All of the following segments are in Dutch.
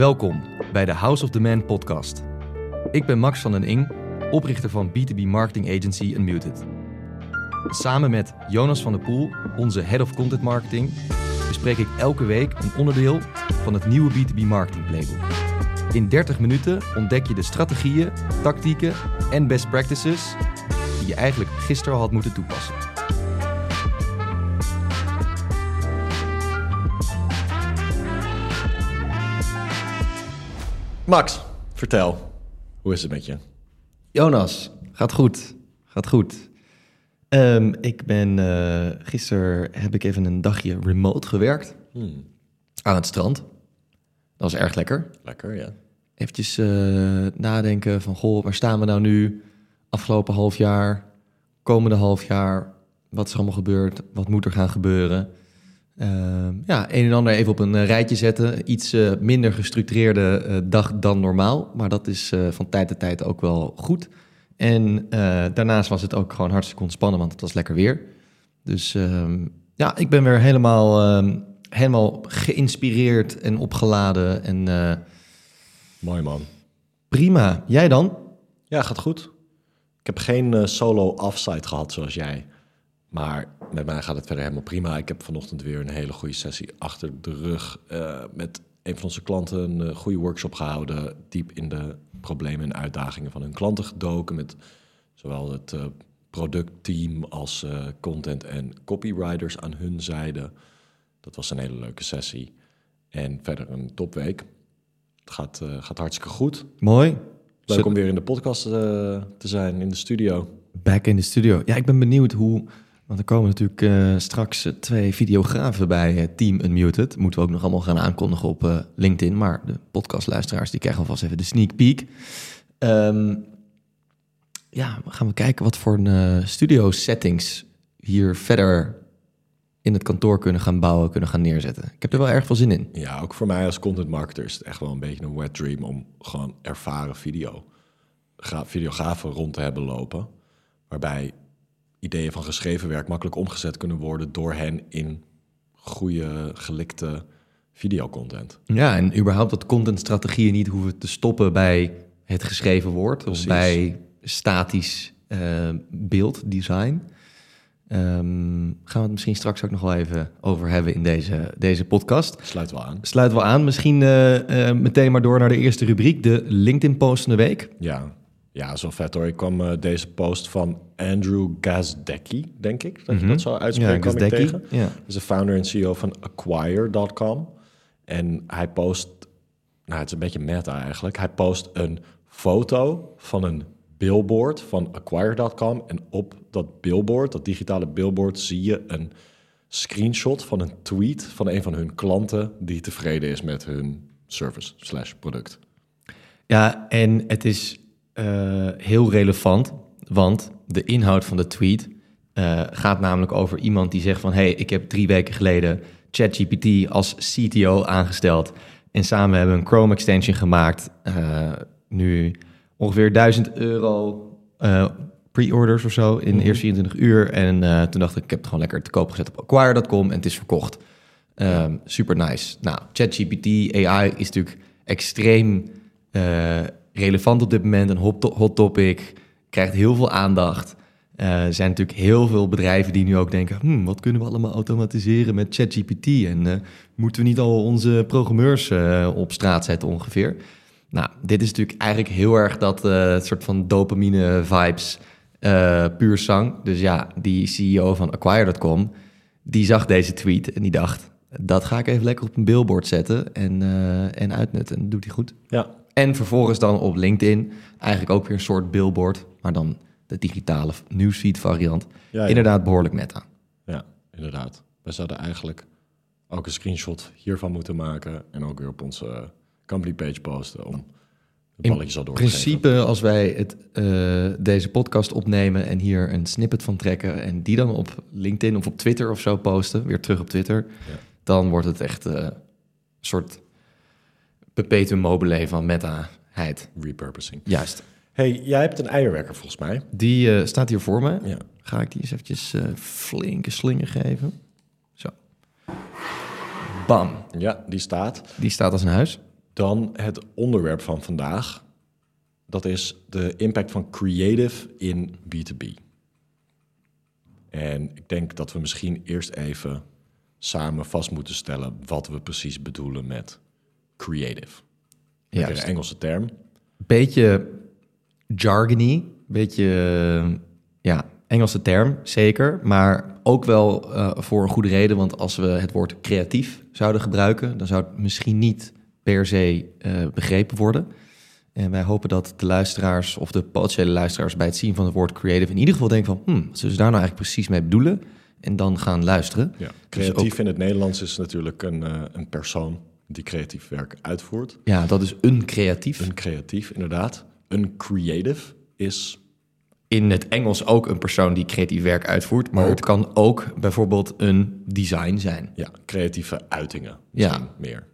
Welkom bij de House of the Man podcast. Ik ben Max van den Ing, oprichter van B2B marketing agency Unmuted. Samen met Jonas van der Poel, onze head of content marketing, bespreek ik elke week een onderdeel van het nieuwe B2B marketing playbook. In 30 minuten ontdek je de strategieën, tactieken en best practices die je eigenlijk gisteren al had moeten toepassen. Max, vertel. Hoe is het met je? Jonas, gaat goed. Gaat goed. Ehm, ik ben uh, gisteren heb ik even een dagje remote gewerkt Hmm, aan het strand. Dat was erg lekker. lekker, ja. Eventjes eh, nadenken van goh, waar staan we nou nu? Afgelopen half jaar, komende half jaar, wat is er allemaal gebeurd? Wat moet er gaan gebeuren? Ehm, ja, een en ander even op een eh, rijtje zetten. Iets eh, minder gestructureerde eh, dag dan normaal, maar dat is van tijd tot tijd ook wel goed. En daarnaast was het ook gewoon hartstikke ontspannen, want het was lekker weer. Dus ehm, ja, ik ben weer helemaal, ehm, helemaal geïnspireerd en opgeladen en Mooi man. prima. Jij dan? Ja, gaat goed. Ik heb geen solo offsite gehad zoals jij. Maar met mij gaat het verder helemaal prima. Ik heb vanochtend weer een hele goede sessie achter de rug. eh, met een van onze klanten een eh, goede workshop gehouden. Diep in de problemen en uitdagingen van hun klanten gedoken. Met zowel het eh, productteam als content en copywriters aan hun zijde. Dat was een hele leuke sessie. En verder een topweek. Het gaat, gaat hartstikke goed. Mooi. Leuk Zit- om weer in de podcast te zijn, in de studio. Back in de studio. Ja, ik ben benieuwd hoe. Want er komen natuurlijk eh, straks eh, twee videografen bij eh, Team Unmuted. Moeten we ook nog allemaal gaan aankondigen op LinkedIn. Maar de podcastluisteraars die krijgen alvast even de sneak peek. Ehm, ja, gaan we kijken wat voor een studio settings hier verder in het kantoor kunnen gaan bouwen, kunnen gaan neerzetten. Ik heb er wel erg veel zin in. Ja, ook voor mij als content marketer is het echt wel een beetje een wet dream om gewoon ervaren video, gra- videografen rond te hebben lopen. Waarbij ideeën van geschreven werk makkelijk omgezet kunnen worden door hen in goede, gelikte videocontent. Ja, en überhaupt dat contentstrategieën niet hoeven te stoppen bij het geschreven woord Precies. of bij statisch eh, beelddesign. Ehm, gaan we het misschien straks ook nog wel even over hebben in deze, deze podcast. Sluit wel aan. Sluiten we aan, misschien eh, eh, meteen maar door naar de eerste rubriek, de LinkedIn-post van de week. Ja, ja, zo vet hoor. Ik kwam eh, deze post van Andrew Gazdecki, denk ik, dat je dat zo uitspreekt, kwam ik Gazdecki. tegen. Ja. Hij is de founder en CEO van Acquire.com. En hij post, nou het is een beetje meta eigenlijk. Hij post een foto van een billboard van Acquire.com. En op dat billboard, dat digitale billboard, zie je een screenshot van een tweet van een van hun klanten die tevreden is met hun service slash product. Ja, en het is eh, heel relevant, want de inhoud van de tweet eh, gaat namelijk over iemand die zegt van... hey, ik heb drie weken geleden ChatGPT als CTO aangesteld... en samen hebben we een Chrome extension gemaakt. eh, nu ongeveer 1000 euro pre-orders of zo in de eerste 24 uur. En toen dacht ik, ik heb het gewoon lekker te koop gezet op acquire.com en het is verkocht. Ehm, super nice. Nou, ChatGPT, AI is natuurlijk extreem relevant op dit moment. Een hot, to- hot topic. Krijgt heel veel aandacht. Eh, er zijn natuurlijk heel veel bedrijven die nu ook denken... Hmm, wat kunnen we allemaal automatiseren met ChatGPT? En eh, moeten we niet al onze programmeurs eh, op straat zetten ongeveer? Nou, dit is natuurlijk eigenlijk heel erg dat soort van dopamine-vibes eh, puur zang. Dus ja, die CEO van Acquire.com, die zag deze tweet en die dacht... dat ga ik even lekker op een billboard zetten en, en uitnutten. En dat doet hij goed. Ja, En vervolgens dan op LinkedIn eigenlijk ook weer een soort billboard... maar dan de digitale newsfeed variant. ja, ja. Inderdaad behoorlijk meta. Ja, inderdaad. We zouden eigenlijk ook een screenshot hiervan moeten maken en ook weer op onze company page posten om het In balletje zo door te principe, als wij het, eh, deze podcast opnemen en hier een snippet van trekken en die dan op LinkedIn of op Twitter of zo posten, weer terug op Twitter, Ja. dan wordt het echt eh, een soort perpetuum mobile van meta-heid. Repurposing. Juist. hey, jij hebt een eierwerker volgens mij. Die eh, staat hier voor me. Ja. Ga ik die eens eventjes eh, flinke slinger geven. Zo. Bam. Ja, die staat. Die staat als een huis. Dan het onderwerp van vandaag. Dat is de impact van creative in B2B. En ik denk dat we misschien eerst even samen vast moeten stellen wat we precies bedoelen met creative. Ja, een Engelse term. Beetje jargony, beetje ja, Engelse term, zeker. Maar ook wel uh, voor een goede reden, want als we het woord creatief zouden gebruiken, dan zou het misschien niet per se uh, begrepen worden. En wij hopen dat de luisteraars of de potentiële luisteraars bij het zien van het woord creative in ieder geval denken van, hmm, wat zullen ze daar nou eigenlijk precies mee bedoelen? En dan gaan luisteren. Ja, dus creatief in het Nederlands is natuurlijk een, uh, een persoon die creatief werk uitvoert. Ja, dat is een creatief. Een creatief, inderdaad. Een creative is in het Engels ook een persoon die creatief werk uitvoert, maar het kan ook bijvoorbeeld een design zijn. Ja, creatieve uitingen. Ja. Meer.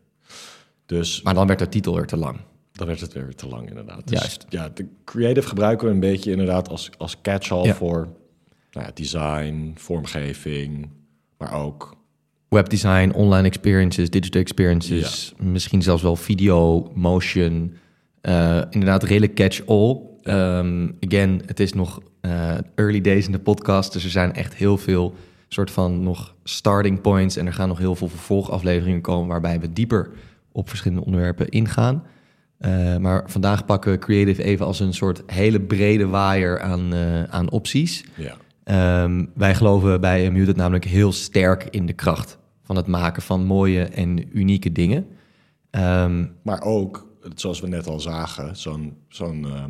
Dus, maar dan werd de titel er te lang. Dan werd het weer te lang, inderdaad. Dus, Juist. Ja, de creative gebruiken we een beetje inderdaad als, als catch-all voor nou ja, design, vormgeving, maar ook... Webdesign, online experiences, digital experiences, misschien zelfs wel video, motion. Uh, inderdaad, redelijk catch-all. Um, again, het is nog uh, early days in de podcast, dus er zijn echt heel veel soort van nog starting points en er gaan nog heel veel vervolgafleveringen komen waarbij we dieper op verschillende onderwerpen ingaan. Uh, maar vandaag pakken we Creative even als een soort hele brede waaier aan, aan opties. Ja. Um, wij geloven bij Muted namelijk heel sterk in de kracht van het maken van mooie en unieke dingen. Um, maar ook, zoals we net al zagen, zo'n zo'n uh,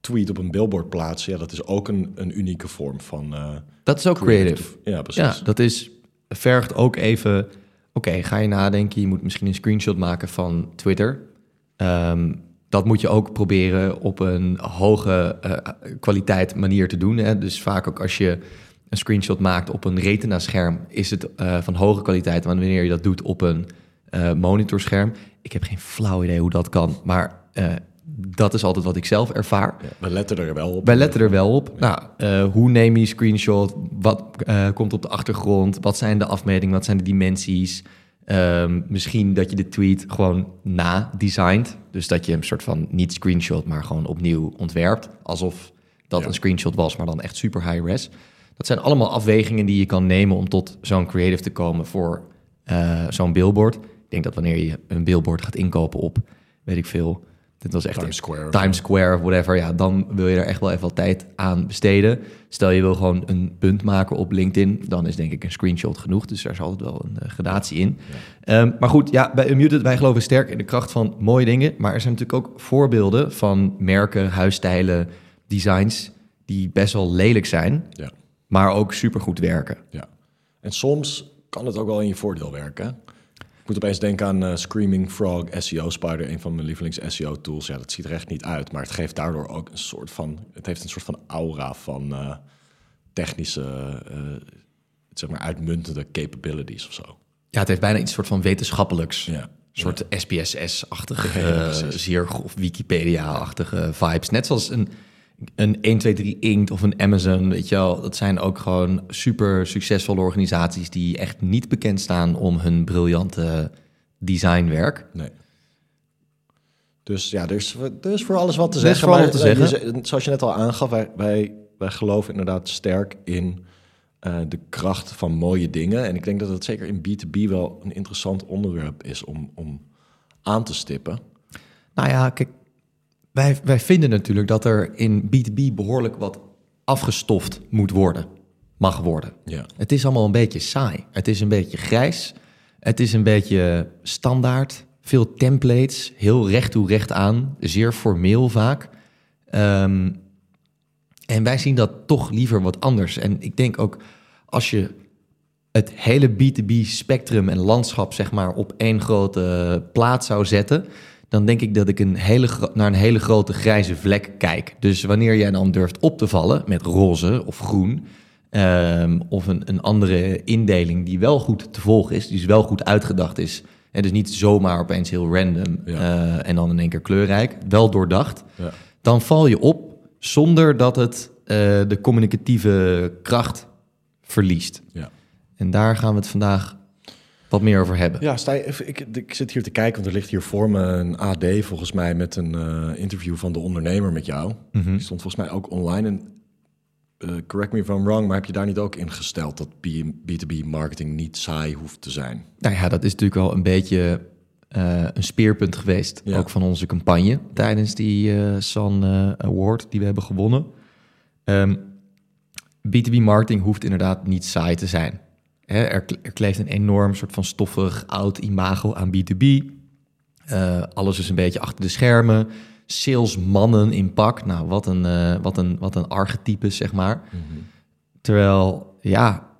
tweet op een billboard plaatsen, ja, dat is ook een, een unieke vorm van. Uh, dat is ook creative. Ja, precies. Ja, dat is vergt ook even. Oké, ga je nadenken. Je moet misschien een screenshot maken van Twitter. Um, dat moet je ook proberen op een hoge uh, kwaliteit manier te doen. Hè? Dus vaak ook als je een screenshot maakt op een retina-scherm, is het uh, van hoge kwaliteit. Maar wanneer je dat doet op een uh, monitorscherm, ik heb geen flauw idee hoe dat kan. Maar dat is altijd wat ik zelf ervaar. Ja, we letten er wel op. Wij letten er wel op. Nou, hoe neem je screenshot? Wat komt op de achtergrond? Wat zijn de afmetingen? Wat zijn de dimensies? Um, misschien dat je de tweet gewoon na-designed. Dus dat je een soort van niet screenshot, maar gewoon opnieuw ontwerpt. Alsof dat ja. een screenshot was, maar dan echt super high-res. Dat zijn allemaal afwegingen die je kan nemen om tot zo'n creative te komen voor uh, zo'n billboard. Ik denk dat wanneer je een billboard gaat inkopen op, weet ik veel, dit was echt Times Square. Times Square of whatever. Ja, dan wil je er echt wel even wat tijd aan besteden. Stel je wil gewoon een punt maken op LinkedIn, dan is denk ik een screenshot genoeg. Dus daar is altijd wel een uh, gradatie in. Ja. Um, maar goed, ja, bij Unmuted, wij geloven sterk in de kracht van mooie dingen. Maar er zijn natuurlijk ook voorbeelden van merken, huisstijlen, designs die best wel lelijk zijn, ja. Maar ook supergoed werken. Ja. En soms kan het ook wel in je voordeel werken. Ik moet opeens denken aan uh, Screaming Frog SEO Spider, een van mijn lievelings SEO tools. Ja, dat ziet er echt niet uit, maar het geeft daardoor ook een soort van, het heeft een soort van aura van uh, technische, uh, zeg maar uitmuntende capabilities of zo. Ja, het heeft bijna iets soort van wetenschappelijks. Ja. Een soort ja. SPSS-achtige, ja, zeer of Wikipedia-achtige vibes. Net zoals een een 1, 2, 3 Inc. of een Amazon, weet je wel, dat zijn ook gewoon super succesvolle organisaties die echt niet bekend staan om hun briljante designwerk. Nee. Dus ja, er is, er is voor alles wat te zeggen. Maar, te zeggen. zoals je net al aangaf, wij, wij, wij geloven inderdaad sterk in uh, de kracht van mooie dingen. En ik denk dat het zeker in B2B wel een interessant onderwerp is om, om aan te stippen. Nou ja, kijk, wij, wij vinden natuurlijk dat er in B2B behoorlijk wat afgestoft moet worden, mag worden. Ja. Het is allemaal een beetje saai. Het is een beetje grijs. Het is een beetje standaard. Veel templates, heel recht toe recht aan, zeer formeel vaak. Um, en wij zien dat toch liever wat anders. En ik denk ook als je het hele B2B spectrum en landschap zeg maar op één grote plaat zou zetten, dan denk ik dat ik een hele naar een hele grote grijze vlek kijk. Dus wanneer jij dan durft op te vallen met roze of groen, um, of een, een andere indeling die wel goed te volgen is, die dus wel goed uitgedacht is. En dus niet zomaar opeens heel random ja. uh, en dan in één keer kleurrijk, wel doordacht. Ja. Dan val je op zonder dat het uh, de communicatieve kracht verliest. Ja. En daar gaan we het vandaag wat meer over hebben. Ja, even- ik, ik zit hier te kijken, want er ligt hier voor me een AD volgens mij met een eh, interview van de ondernemer met jou. Mhm. Die stond volgens mij ook online. En eh, correct me if I'm wrong, maar heb je daar niet ook ingesteld dat B- B2B marketing niet saai hoeft te zijn? Nou ja, dat is natuurlijk wel een beetje eh, een speerpunt geweest. Ja. Ook van onze campagne tijdens die San Award die we hebben gewonnen. Ehm, B2B marketing hoeft inderdaad niet saai te zijn. Er, kleeft een enorm soort van stoffig oud imago aan B2B. Eh, alles is een beetje achter de schermen. Salesmannen in pak. Nou, wat een, eh, wat een, wat een archetype, zeg maar. Terwijl, ja,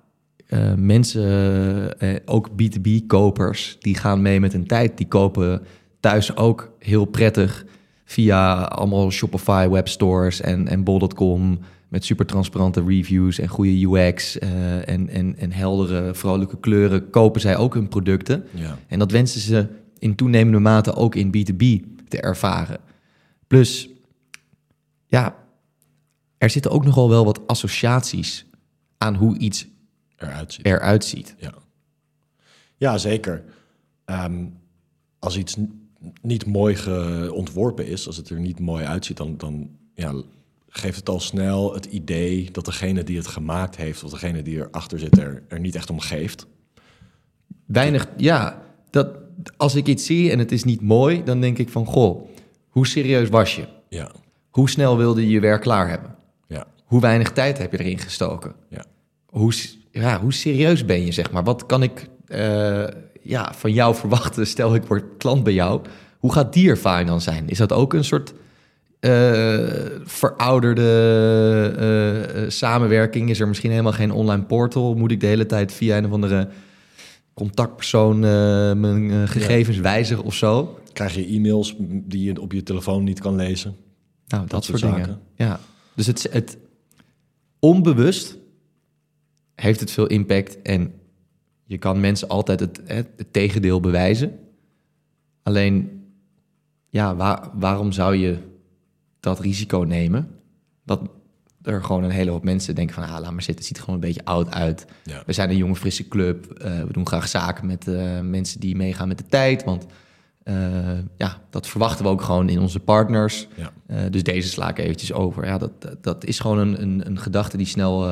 eh, mensen, eh, ook B2B-kopers, die gaan mee met hun tijd. Die kopen thuis ook heel prettig via allemaal Shopify webstores en, en bol.com met super transparante reviews en goede UX eh, en, en, en heldere, vrolijke kleuren kopen zij ook hun producten. Ja. En dat wensen ze in toenemende mate ook in B2B te ervaren. Plus, ja, er zitten ook nogal wel wat associaties aan hoe iets Eruit ziet. eruit ziet. Ja, ja zeker. Ehm, als iets niet mooi ontworpen is, als het er niet mooi uitziet, dan, dan ja, geeft het al snel het idee dat degene die het gemaakt heeft, of degene die erachter zit, er, er niet echt om geeft. Weinig, ja, dat, als ik iets zie en het is niet mooi, dan denk ik van, goh, hoe serieus was je? Ja, Hoe snel wilde je je werk klaar hebben? ja, Hoe weinig tijd heb je erin gestoken? ja. Hoe, ja, hoe serieus ben je, zeg maar? Wat kan ik eh, ja, van jou verwachten? Stel, ik word klant bij jou. Hoe gaat die ervaring dan zijn? Is dat ook een soort eh, verouderde eh, eh, samenwerking? Is er misschien helemaal geen online portal? Moet ik de hele tijd via een of andere contactpersoon mijn gegevens wijzigen of zo? Krijg je e-mails die je op je telefoon niet kan lezen? Nou, dat, soort soort dingen. zaken. Ja. Dus het, het onbewust heeft het veel impact en je kan mensen altijd het, het, het tegendeel bewijzen. Alleen, ja, waar- waarom zou je dat risico nemen? Dat er gewoon een hele hoop mensen denken van, ah, laat maar zitten, het ziet er gewoon een beetje oud uit. Ja. We zijn een jonge, frisse club. eh, we doen graag zaken met eh, mensen die meegaan met de tijd. Want eh, ja, dat verwachten we ook gewoon in onze partners. Ja. Dus deze sla ik eventjes over. Ja, dat, dat- is gewoon een, een, een gedachte die snel...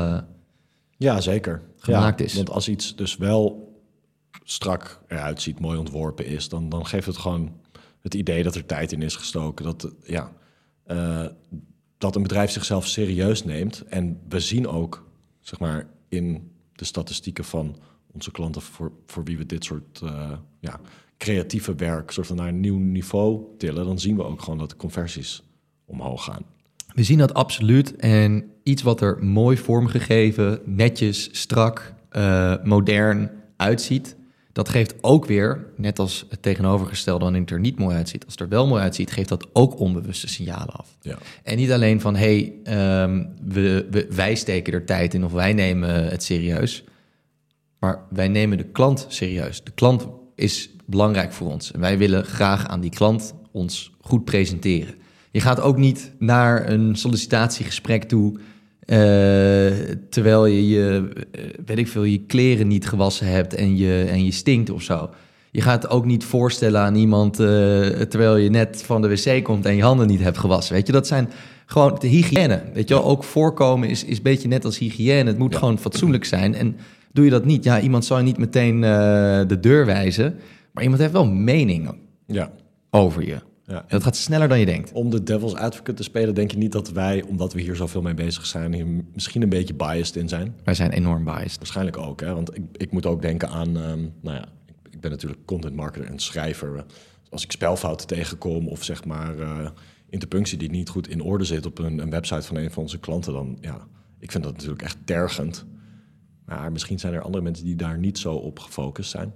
Ja, zeker. Gemaakt Ja, is. Want als iets dus wel strak eruit ziet, mooi ontworpen is, dan, dan geeft het gewoon het idee dat er tijd in is gestoken. Dat, ja, eh, dat een bedrijf zichzelf serieus neemt. En we zien ook, zeg maar, in de statistieken van onze klanten voor, voor wie we dit soort eh, ja, creatieve werk soort van naar een nieuw niveau tillen, dan zien we ook gewoon dat de conversies omhoog gaan. We zien dat absoluut. En iets wat er mooi vormgegeven, netjes, strak, eh, modern uitziet, dat geeft ook weer, net als het tegenovergestelde wanneer het er niet mooi uitziet, als het er wel mooi uitziet, geeft dat ook onbewuste signalen af. Ja. En niet alleen van, hé, hey, ehm, we, we, wij steken er tijd in of wij nemen het serieus, maar wij nemen de klant serieus. De klant is belangrijk voor ons en wij willen graag aan die klant ons goed presenteren. Je gaat ook niet naar een sollicitatiegesprek toe terwijl je je, eh, weet ik veel, je kleren niet gewassen hebt en je, en je stinkt of zo. Je gaat ook niet voorstellen aan iemand eh, terwijl je net van de wc komt en je handen niet hebt gewassen. Weet je, dat zijn gewoon de hygiëne. Weet je wel, ook voorkomen is, is een beetje net als hygiëne. Het moet Ja. gewoon fatsoenlijk zijn. En doe je dat niet, ja, iemand zal je niet meteen eh, de deur wijzen, maar iemand heeft wel mening Ja. over je. Ja. En dat gaat sneller dan je denkt. Om de devil's advocate te spelen, denk je niet dat wij, omdat we hier zoveel mee bezig zijn, hier misschien een beetje biased in zijn? Wij zijn enorm biased. Waarschijnlijk ook, hè? want ik, ik moet ook denken aan, ehm, nou ja, ik, ik ben natuurlijk content marketer en schrijver. Als ik spelfouten tegenkom of zeg maar eh interpunctie die niet goed in orde zit op een, een website van een van onze klanten, dan ja, ik vind dat natuurlijk echt tergend. Maar misschien zijn er andere mensen die daar niet zo op gefocust zijn.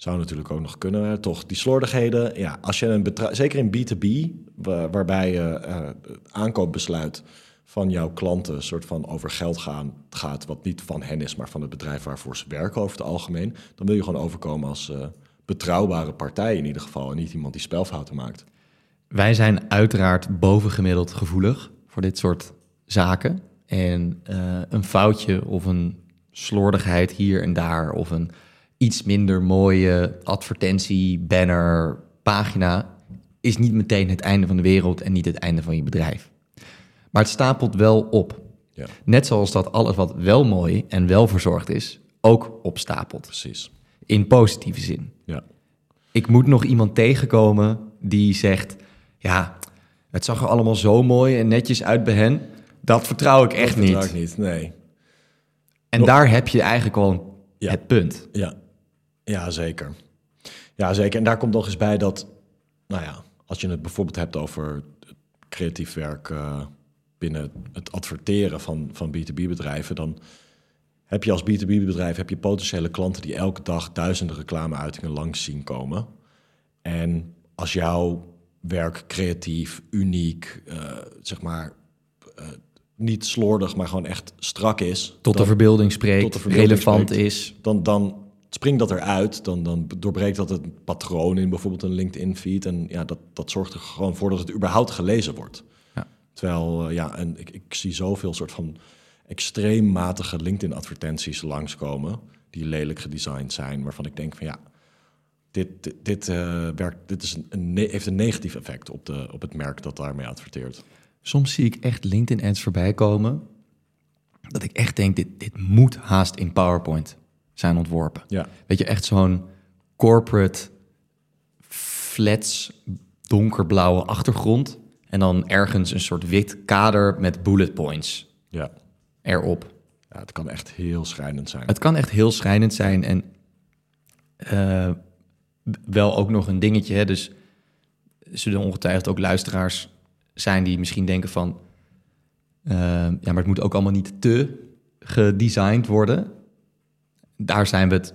Zou natuurlijk ook nog kunnen. Toch, die slordigheden. Ja, als je een zeker in B2B, wa- waarbij je eh, het aankoopbesluit van jouw klanten soort van over geld gaan, gaat, wat niet van hen is, maar van het bedrijf waarvoor ze werken over het algemeen, dan wil je gewoon overkomen als eh, betrouwbare partij in ieder geval. En niet iemand die spelfouten maakt. Wij zijn uiteraard bovengemiddeld gevoelig voor dit soort zaken. En eh, een foutje of een slordigheid hier en daar of een iets minder mooie advertentie, banner, pagina is niet meteen het einde van de wereld en niet het einde van je bedrijf. Maar het stapelt wel op. Ja, Net zoals dat alles wat wel mooi en wel verzorgd is, ook opstapelt. precies. In positieve zin. Ja, Ik moet nog iemand tegenkomen die zegt: Ja, het zag er allemaal zo mooi en netjes uit bij hen. Dat vertrouw ik echt dat vertrouw niet. ik niet. Nee. En Nog- daar heb je eigenlijk al Ja. het punt. Ja. Ja, zeker. Ja, zeker. En daar komt nog eens bij dat, nou ja, als je het bijvoorbeeld hebt over creatief werk eh, binnen het adverteren van, van B2B-bedrijven, dan heb je als B2B-bedrijf heb je potentiële klanten die elke dag duizenden reclameuitingen langs zien komen. En als jouw werk creatief, uniek, eh, zeg maar, eh, niet slordig, maar gewoon echt strak is, Tot de verbeelding spreekt, Tot de verbeelding relevant spreekt. is. dan, dan springt dat eruit. Dan, dan doorbreekt dat het patroon in bijvoorbeeld een LinkedIn-feed. En ja, dat, dat zorgt er gewoon voor dat het überhaupt gelezen wordt. Ja. Terwijl, eh, ja, en ik, ik zie zoveel soort van extreem matige LinkedIn-advertenties langskomen... die lelijk gedesigned zijn, waarvan ik denk van ja... Dit, dit, dit, eh, werkt, dit is een, een heeft een negatief effect op, de, op het merk dat daarmee adverteert. Soms zie ik echt LinkedIn-ads voorbij komen. Dat ik echt denk: dit, dit moet haast in PowerPoint zijn ontworpen. Ja, Weet je, echt zo'n corporate flats, donkerblauwe achtergrond. En dan ergens een soort wit kader met bullet points ja. erop. ja, het kan echt heel schrijnend zijn. Het kan echt heel schrijnend zijn en eh, wel ook nog een dingetje. Hè? Dus zullen ongetwijfeld ook luisteraars zijn die misschien denken van... eh, ja, maar het moet ook allemaal niet te gedesigned worden. Daar zijn we het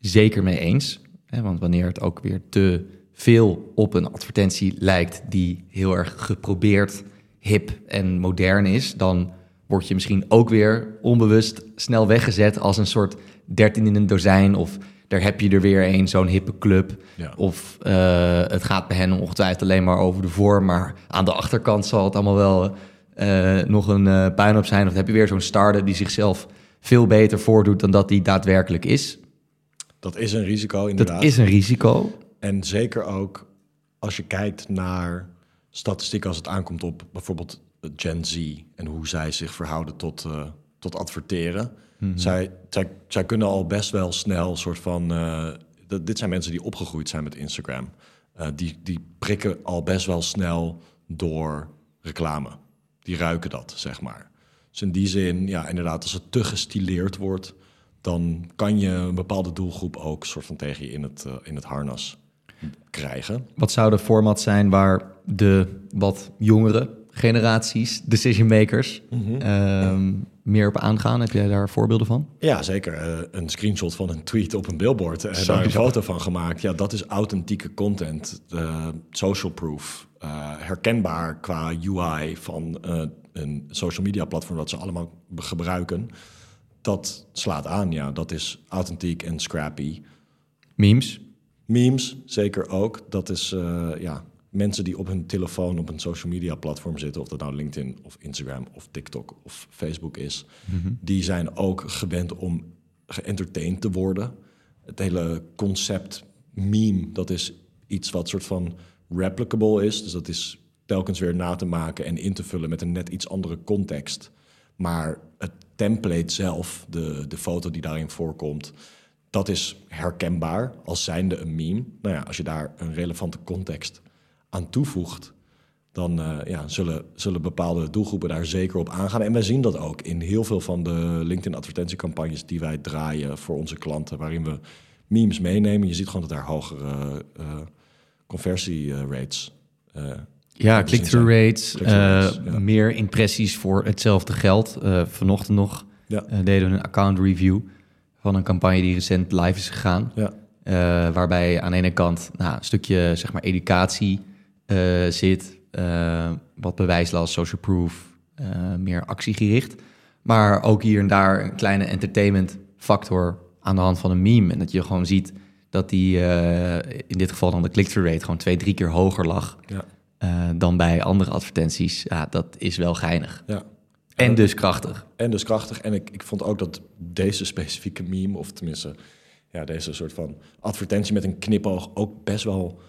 zeker mee eens. Hè? Want wanneer het ook weer te veel op een advertentie lijkt... die heel erg geprobeerd, hip en modern is... dan word je misschien ook weer onbewust snel weggezet... als een soort 13 in een dozijn of daar heb je er weer een, zo'n hippe club. Ja. Of eh, het gaat bij hen ongetwijfeld alleen maar over de vorm, maar aan de achterkant zal het allemaal wel eh, nog een eh puinhoop zijn. Of dan heb je weer zo'n starter die zichzelf veel beter voordoet dan dat die daadwerkelijk is. Dat is een risico inderdaad. Dat is een risico. En zeker ook als je kijkt naar statistieken als het aankomt op bijvoorbeeld Gen Z en hoe zij zich verhouden tot, eh, tot adverteren. zij, zij, zij kunnen al best wel snel soort van. eh, dat- dit zijn mensen die opgegroeid zijn met Instagram. Eh, die, die prikken al best wel snel door reclame. Die ruiken dat, zeg maar. Dus in die zin, ja, inderdaad, als het te gestileerd wordt, dan kan je een bepaalde doelgroep ook soort van tegen je in het, eh, in het harnas krijgen. Wat zou de format zijn waar de wat jongere generaties, decision makers, ehm, meer op aangaan? Heb jij daar voorbeelden van? Ja, zeker. Eh, een screenshot van een tweet op een billboard en daar een foto van gemaakt. Ja, dat is authentieke content. Eh, social proof. eh, herkenbaar qua UI van eh, een social media platform dat ze allemaal gebruiken. Dat slaat aan, ja. Dat is authentiek en scrappy. Memes? Memes, zeker ook. Dat is eh, ja, mensen die op hun telefoon op een social media platform zitten, of dat nou LinkedIn of Instagram of TikTok of Facebook is, die zijn ook gewend om geëntertained te worden. Het hele concept meme, dat is iets wat soort van replicable is. Dus dat is telkens weer na te maken en in te vullen met een net iets andere context. Maar het template zelf, de, de foto die daarin voorkomt, dat is herkenbaar als zijnde een meme. Nou ja, als je daar een relevante context aan toevoegt, dan eh, ja, zullen, zullen bepaalde doelgroepen daar zeker op aangaan. En wij zien dat ook in heel veel van de LinkedIn-advertentiecampagnes die wij draaien voor onze klanten, waarin we memes meenemen. Je ziet gewoon dat daar hogere eh conversierates. eh Ja, te zien click-through rates, ja. meer impressies voor hetzelfde geld. Vanochtend nog Ja. deden we een account review van een campagne die recent live is gegaan. Ja, waarbij aan de ene kant nou, een stukje zeg maar, educatie zit, eh, wat bewijslast, social proof, eh, meer actiegericht. Maar ook hier en daar een kleine entertainment factor aan de hand van een meme. En dat je gewoon ziet dat die, eh, in dit geval dan de click-through rate, gewoon twee, drie keer hoger lag ja, eh, dan bij andere advertenties. Ja, dat is wel geinig. ja. En dus krachtig. En dus krachtig. En ik, ik vond ook dat deze specifieke meme, of tenminste ja, deze soort van advertentie met een knipoog ook best wel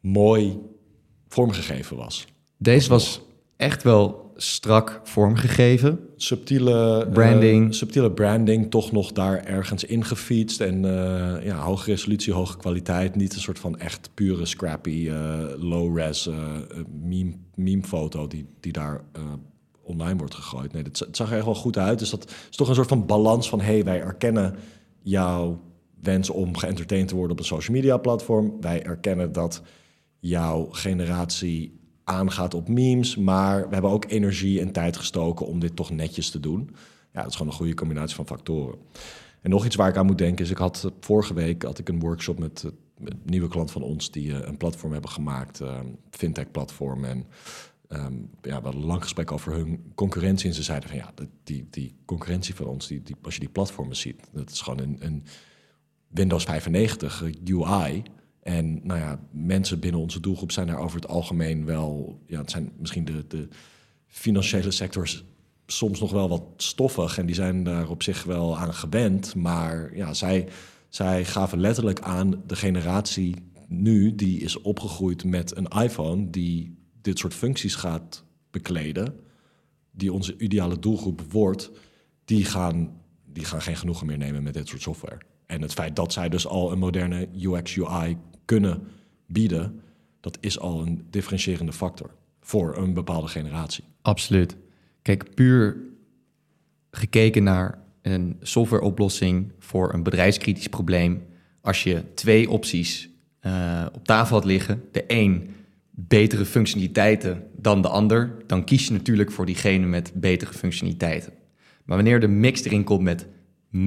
mooi vormgegeven was. Deze was echt wel strak vormgegeven. Subtiele eh, Branding. subtiele branding, toch nog daar ergens ingefietst. En eh, ja, hoge resolutie, hoge kwaliteit. Niet een soort van echt pure scrappy, eh, low-res meme, meme foto die, die daar online wordt gegooid. Nee, het zag er echt wel goed uit. Dus dat is toch een soort van balans van... hey, wij erkennen jouw wens om geëntertained te worden op een social media platform. Wij erkennen dat jouw generatie aangaat op memes, maar we hebben ook energie en tijd gestoken om dit toch netjes te doen. Ja, dat is gewoon een goede combinatie van factoren. En nog iets waar ik aan moet denken is, ik had eh, vorige week had ik een workshop met, eh, een nieuwe klant van ons die eh, een platform hebben gemaakt, eh, fintech platform en ehm, ja, we hadden een lang gesprek over hun concurrentie en ze zeiden van ja, die, die concurrentie van ons, die, die, als je die platformen ziet, dat is gewoon een, een Windows 95 UI. En nou ja, mensen binnen onze doelgroep zijn daar over het algemeen wel... Ja, het zijn misschien de, de financiële sectors soms nog wel wat stoffig... en die zijn daar op zich wel aan gewend. Maar ja, zij, zij gaven letterlijk aan de generatie nu... die is opgegroeid met een iPhone die dit soort functies gaat bekleden... die onze ideale doelgroep wordt... die gaan, die gaan geen genoegen meer nemen met dit soort software. En het feit dat zij dus al een moderne UX, UI kunnen bieden, dat is al een differentiërende factor voor een bepaalde generatie. Absoluut. Kijk, puur gekeken naar een softwareoplossing voor een bedrijfskritisch probleem. Als je twee opties eh, op tafel had liggen, de een betere functionaliteiten dan de ander, dan kies je natuurlijk voor diegene met betere functionaliteiten. Maar wanneer de mix erin komt met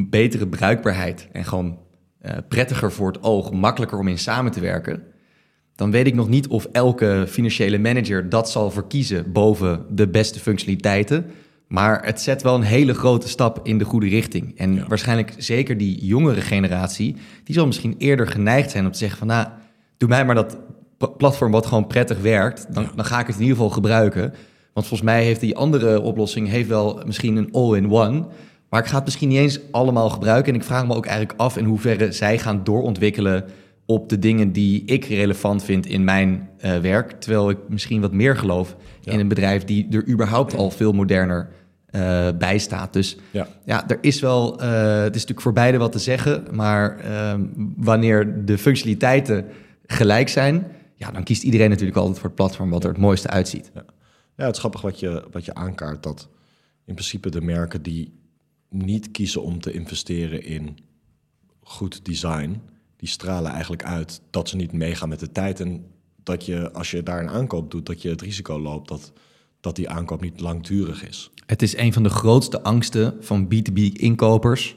betere bruikbaarheid en gewoon eh, prettiger voor het oog, makkelijker om in samen te werken, dan weet ik nog niet of elke financiële manager dat zal verkiezen boven de beste functionaliteiten. Maar het zet wel een hele grote stap in de goede richting. En Ja. waarschijnlijk zeker die jongere generatie, die zal misschien eerder geneigd zijn om te zeggen van nou, doe mij maar dat pla- platform wat gewoon prettig werkt. Dan, dan ga ik het in ieder geval gebruiken. Want volgens mij heeft die andere oplossing heeft wel misschien een all-in-one. Maar ik ga het misschien niet eens allemaal gebruiken. En ik vraag me ook eigenlijk af in hoeverre zij gaan doorontwikkelen op de dingen die ik relevant vind in mijn eh, werk. Terwijl ik misschien wat meer geloof Ja. in een bedrijf die er überhaupt al veel moderner eh, bij staat. Dus Ja. ja, er is wel, eh, het is natuurlijk voor beide wat te zeggen. Maar ehm, wanneer de functionaliteiten gelijk zijn, ja, dan kiest iedereen natuurlijk altijd voor het platform wat er het mooiste uitziet. Ja, het is grappig wat je, wat je aankaart, dat in principe de merken die niet kiezen om te investeren in goed design, die stralen eigenlijk uit dat ze niet meegaan met de tijd. En dat je, als je daar een aankoop doet, dat je het risico loopt dat, dat die aankoop niet langdurig is. Het is een van de grootste angsten van B2B-inkopers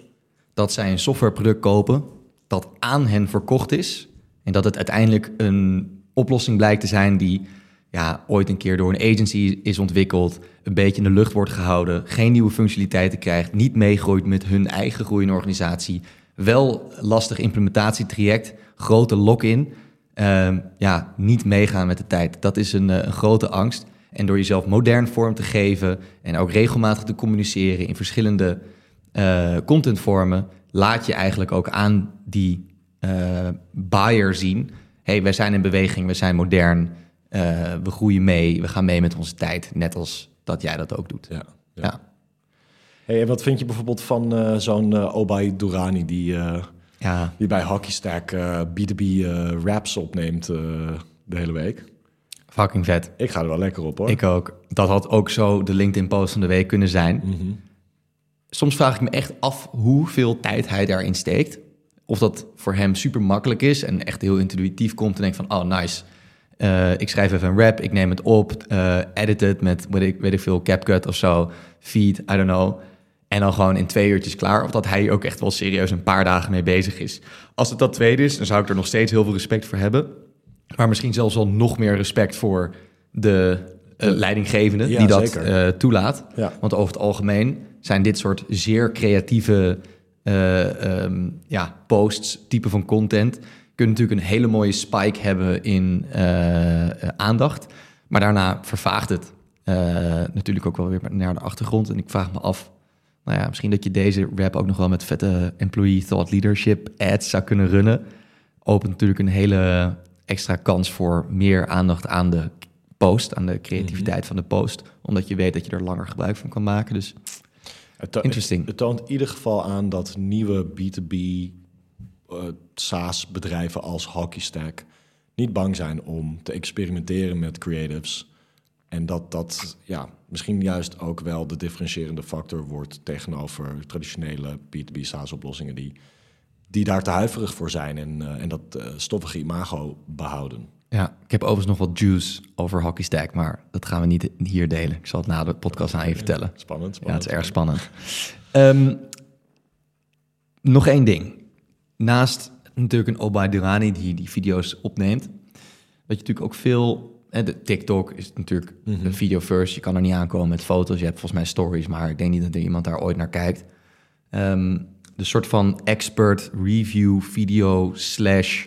dat zij een softwareproduct kopen dat aan hen verkocht is en dat het uiteindelijk een oplossing blijkt te zijn die ja, ooit een keer door een agency is ontwikkeld, een beetje in de lucht wordt gehouden, geen nieuwe functionaliteiten krijgt, niet meegroeit met hun eigen groeiende organisatie, wel lastig implementatietraject, grote lock-in, Ehm, ja, niet meegaan met de tijd. Dat is een, eh, een grote angst. En door jezelf modern vorm te geven en ook regelmatig te communiceren in verschillende eh, contentvormen, laat je eigenlijk ook aan die eh, buyer zien: hey, wij zijn in beweging, we zijn modern, eh, we groeien mee, we gaan mee met onze tijd, net als dat jij dat ook doet. Ja, ja. Ja, Hey, en wat vind je bijvoorbeeld van eh, zo'n eh, Obay Durani die, ja. die bij Hockeystack eh B2B eh, raps opneemt de hele week? fucking vet. Ik ga er wel lekker op hoor. Ik ook. Dat had ook zo de LinkedIn-post van de week kunnen zijn. Mhm. soms vraag ik me echt af hoeveel tijd hij daarin steekt. Of dat voor hem super makkelijk is en echt heel intuïtief komt en denkt van, oh nice, Eh, ik schrijf even een rap, ik neem het op, eh, edit het met, weet ik, weet ik veel, CapCut of zo, feed, I don't know. En dan gewoon in twee uurtjes klaar. Of dat hij ook echt wel serieus een paar dagen mee bezig is. Als het dat tweede is, dan zou ik er nog steeds heel veel respect voor hebben. Maar misschien zelfs wel nog meer respect voor de eh, leidinggevende Ja, die dat toelaat. Ja. Want over het algemeen zijn dit soort zeer creatieve eh, ehm, ja, posts, type van content, kunnen natuurlijk een hele mooie spike hebben in eh, eh, aandacht. Maar daarna vervaagt het eh, natuurlijk ook wel weer naar de achtergrond. En ik vraag me af nou ja, misschien dat je deze rap ook nog wel met vette employee thought leadership ads zou kunnen runnen. Opent natuurlijk een hele extra kans voor meer aandacht aan de post, aan de creativiteit Mhm. van de post. Omdat je weet dat je er langer gebruik van kan maken. Dus Het, Interesting. het toont in ieder geval aan dat nieuwe B2B eh, SaaS-bedrijven als Hockeystack niet bang zijn om te experimenteren met creatives. En dat dat ja, misschien juist ook wel de differentiërende factor wordt tegenover traditionele B2B SaaS-oplossingen die, die daar te huiverig voor zijn en, eh, en dat eh, stoffige imago behouden. ja, ik heb overigens nog wat juice over Hockey Stack, maar dat gaan we niet hier delen. Ik zal het na de podcast aan je vertellen. Spannend, Ja, het is erg spannend. Ehm, nog één ding. Naast natuurlijk een Obay Durani die die video's opneemt, dat je natuurlijk ook veel... hè, De TikTok is natuurlijk Mhm. een video first. Je kan er niet aankomen met foto's. Je hebt volgens mij stories, maar ik denk niet dat er iemand daar ooit naar kijkt. Ehm, de soort van expert review video slash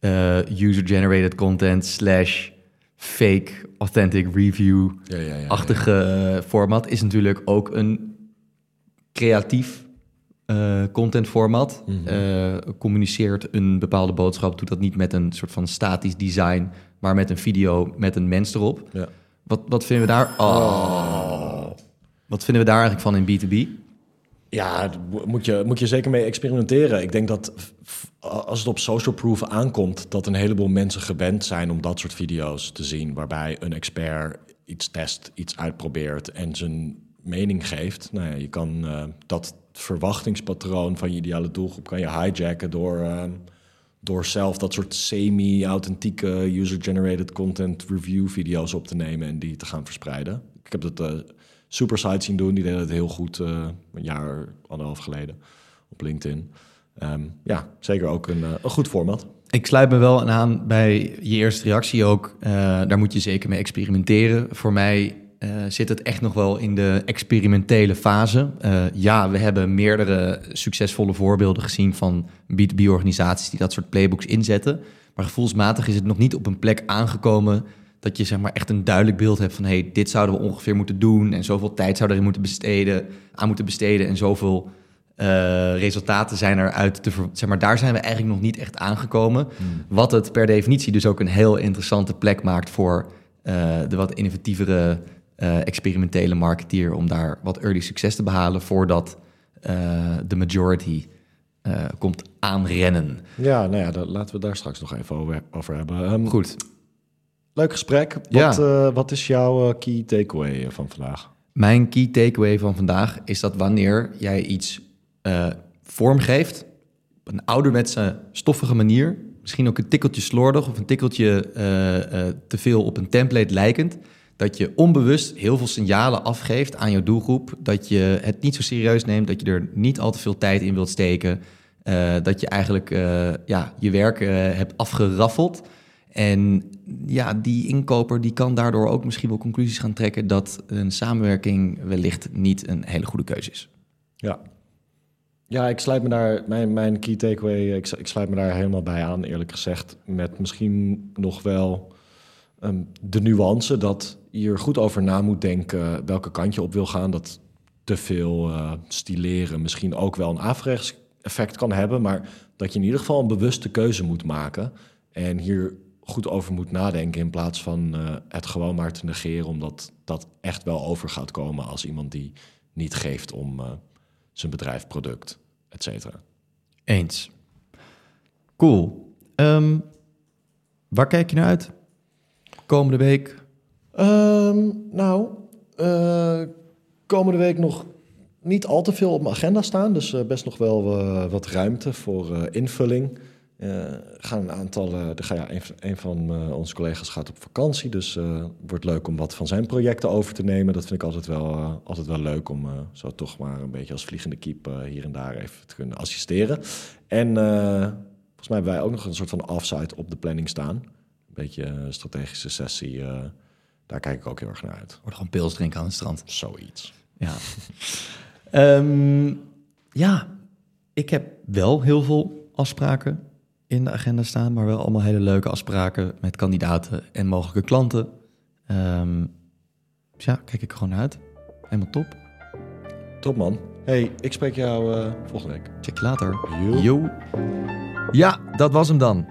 eh, user-generated content slash fake authentic review Ja, ja, ja, ja. achtige eh, format is natuurlijk ook een creatief eh content format. Mhm. Eh, communiceert een bepaalde boodschap. Doet dat niet met een soort van statisch design, maar met een video met een mens erop. Ja. Wat, wat vinden we daar? Oh. Wat vinden we daar eigenlijk van in B2B? Ja, moet je, moet je zeker mee experimenteren. Ik denk dat als het op social proof aankomt, dat een heleboel mensen gewend zijn om dat soort video's te zien, waarbij een expert iets test, iets uitprobeert en zijn mening geeft. Nou ja, je kan eh, dat verwachtingspatroon van je ideale doelgroep kan je hijacken door, eh, door zelf dat soort semi-authentieke user-generated content review video's op te nemen en die te gaan verspreiden. Ik heb dat eh Supersite zien doen, die deden het heel goed eh, een jaar, anderhalf geleden op LinkedIn. Ehm, ja, zeker ook een, eh, een goed format. Ik sluit me wel aan bij je eerste reactie ook. Daar moet je zeker mee experimenteren. Voor mij eh, zit het echt nog wel in de experimentele fase. Eh, ja, we hebben meerdere succesvolle voorbeelden gezien van B2B-organisaties die dat soort playbooks inzetten. Maar gevoelsmatig is het nog niet op een plek aangekomen dat je zeg maar echt een duidelijk beeld hebt van hey, dit zouden we ongeveer moeten doen en zoveel tijd zouden we erin moeten besteden, aan moeten besteden en zoveel eh, resultaten zijn eruit te ver... Zeg maar, daar zijn we eigenlijk nog niet echt aangekomen. Wat het per definitie dus ook een heel interessante plek maakt voor de wat innovatievere eh, experimentele marketeer om daar wat early succes te behalen voordat eh, de majority eh, komt aanrennen. Ja, nou ja, daar, laten we daar straks nog even over, over hebben. Ehm, Goed. Leuk gesprek. Wat, Ja. wat is jouw key takeaway van vandaag? Mijn key takeaway van vandaag is dat wanneer jij iets vormgeeft, op een ouderwetse, stoffige manier, misschien ook een tikkeltje slordig of een tikkeltje te veel op een template lijkend, dat je onbewust heel veel signalen afgeeft aan jouw doelgroep, dat je het niet zo serieus neemt, dat je er niet al te veel tijd in wilt steken, eh, dat je eigenlijk eh, ja, je werk eh, hebt afgeraffeld. En ja, die inkoper die kan daardoor ook misschien wel conclusies gaan trekken dat een samenwerking wellicht niet een hele goede keuze is. Ja. Ja, ik sluit me daar, mijn, mijn key takeaway, ik, ik sluit me daar helemaal bij aan, eerlijk gezegd. Met misschien nog wel ehm, de nuance dat je er goed over na moet denken welke kant je op wil gaan. Dat te veel eh, stileren misschien ook wel een averechts effect kan hebben, maar dat je in ieder geval een bewuste keuze moet maken. En hier goed over moet nadenken in plaats van eh, het gewoon maar te negeren, omdat dat echt wel over gaat komen als iemand die niet geeft om eh, zijn bedrijf, product, et cetera. Eens. Cool. Ehm, waar kijk je naar uit? Komende week? Ehm, nou, eh, komende week nog niet al te veel op mijn agenda staan. Dus eh, best nog wel eh, wat ruimte voor invulling. Gaan een aantal, er ga, ja, een, van onze collega's gaat op vakantie. Dus wordt leuk om wat van zijn projecten over te nemen. Dat vind ik altijd wel, altijd wel leuk om zo toch maar een beetje als vliegende kiep hier en daar even te kunnen assisteren. En volgens mij hebben wij ook nog een soort van offsite op de planning staan. Een beetje een strategische sessie. Daar kijk ik ook heel erg naar uit. Wordt gewoon pils drinken aan het strand. Zoiets. Ja. Ehm, ja, ik heb wel heel veel afspraken in de agenda staan, maar wel allemaal hele leuke afspraken met kandidaten en mogelijke klanten. Ehm, dus ja, kijk ik gewoon naar uit. Helemaal top. Top man. Hey, ik spreek jou eh, volgende week. Check je later. Yo. Yo. Ja, dat was hem dan.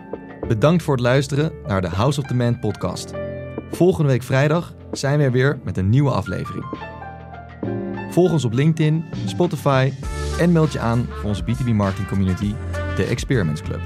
Bedankt voor het luisteren naar de House of the Man podcast. Volgende week vrijdag zijn we er weer met een nieuwe aflevering. Volg ons op LinkedIn, Spotify en meld je aan voor onze B2B marketing community, de Experiments Club.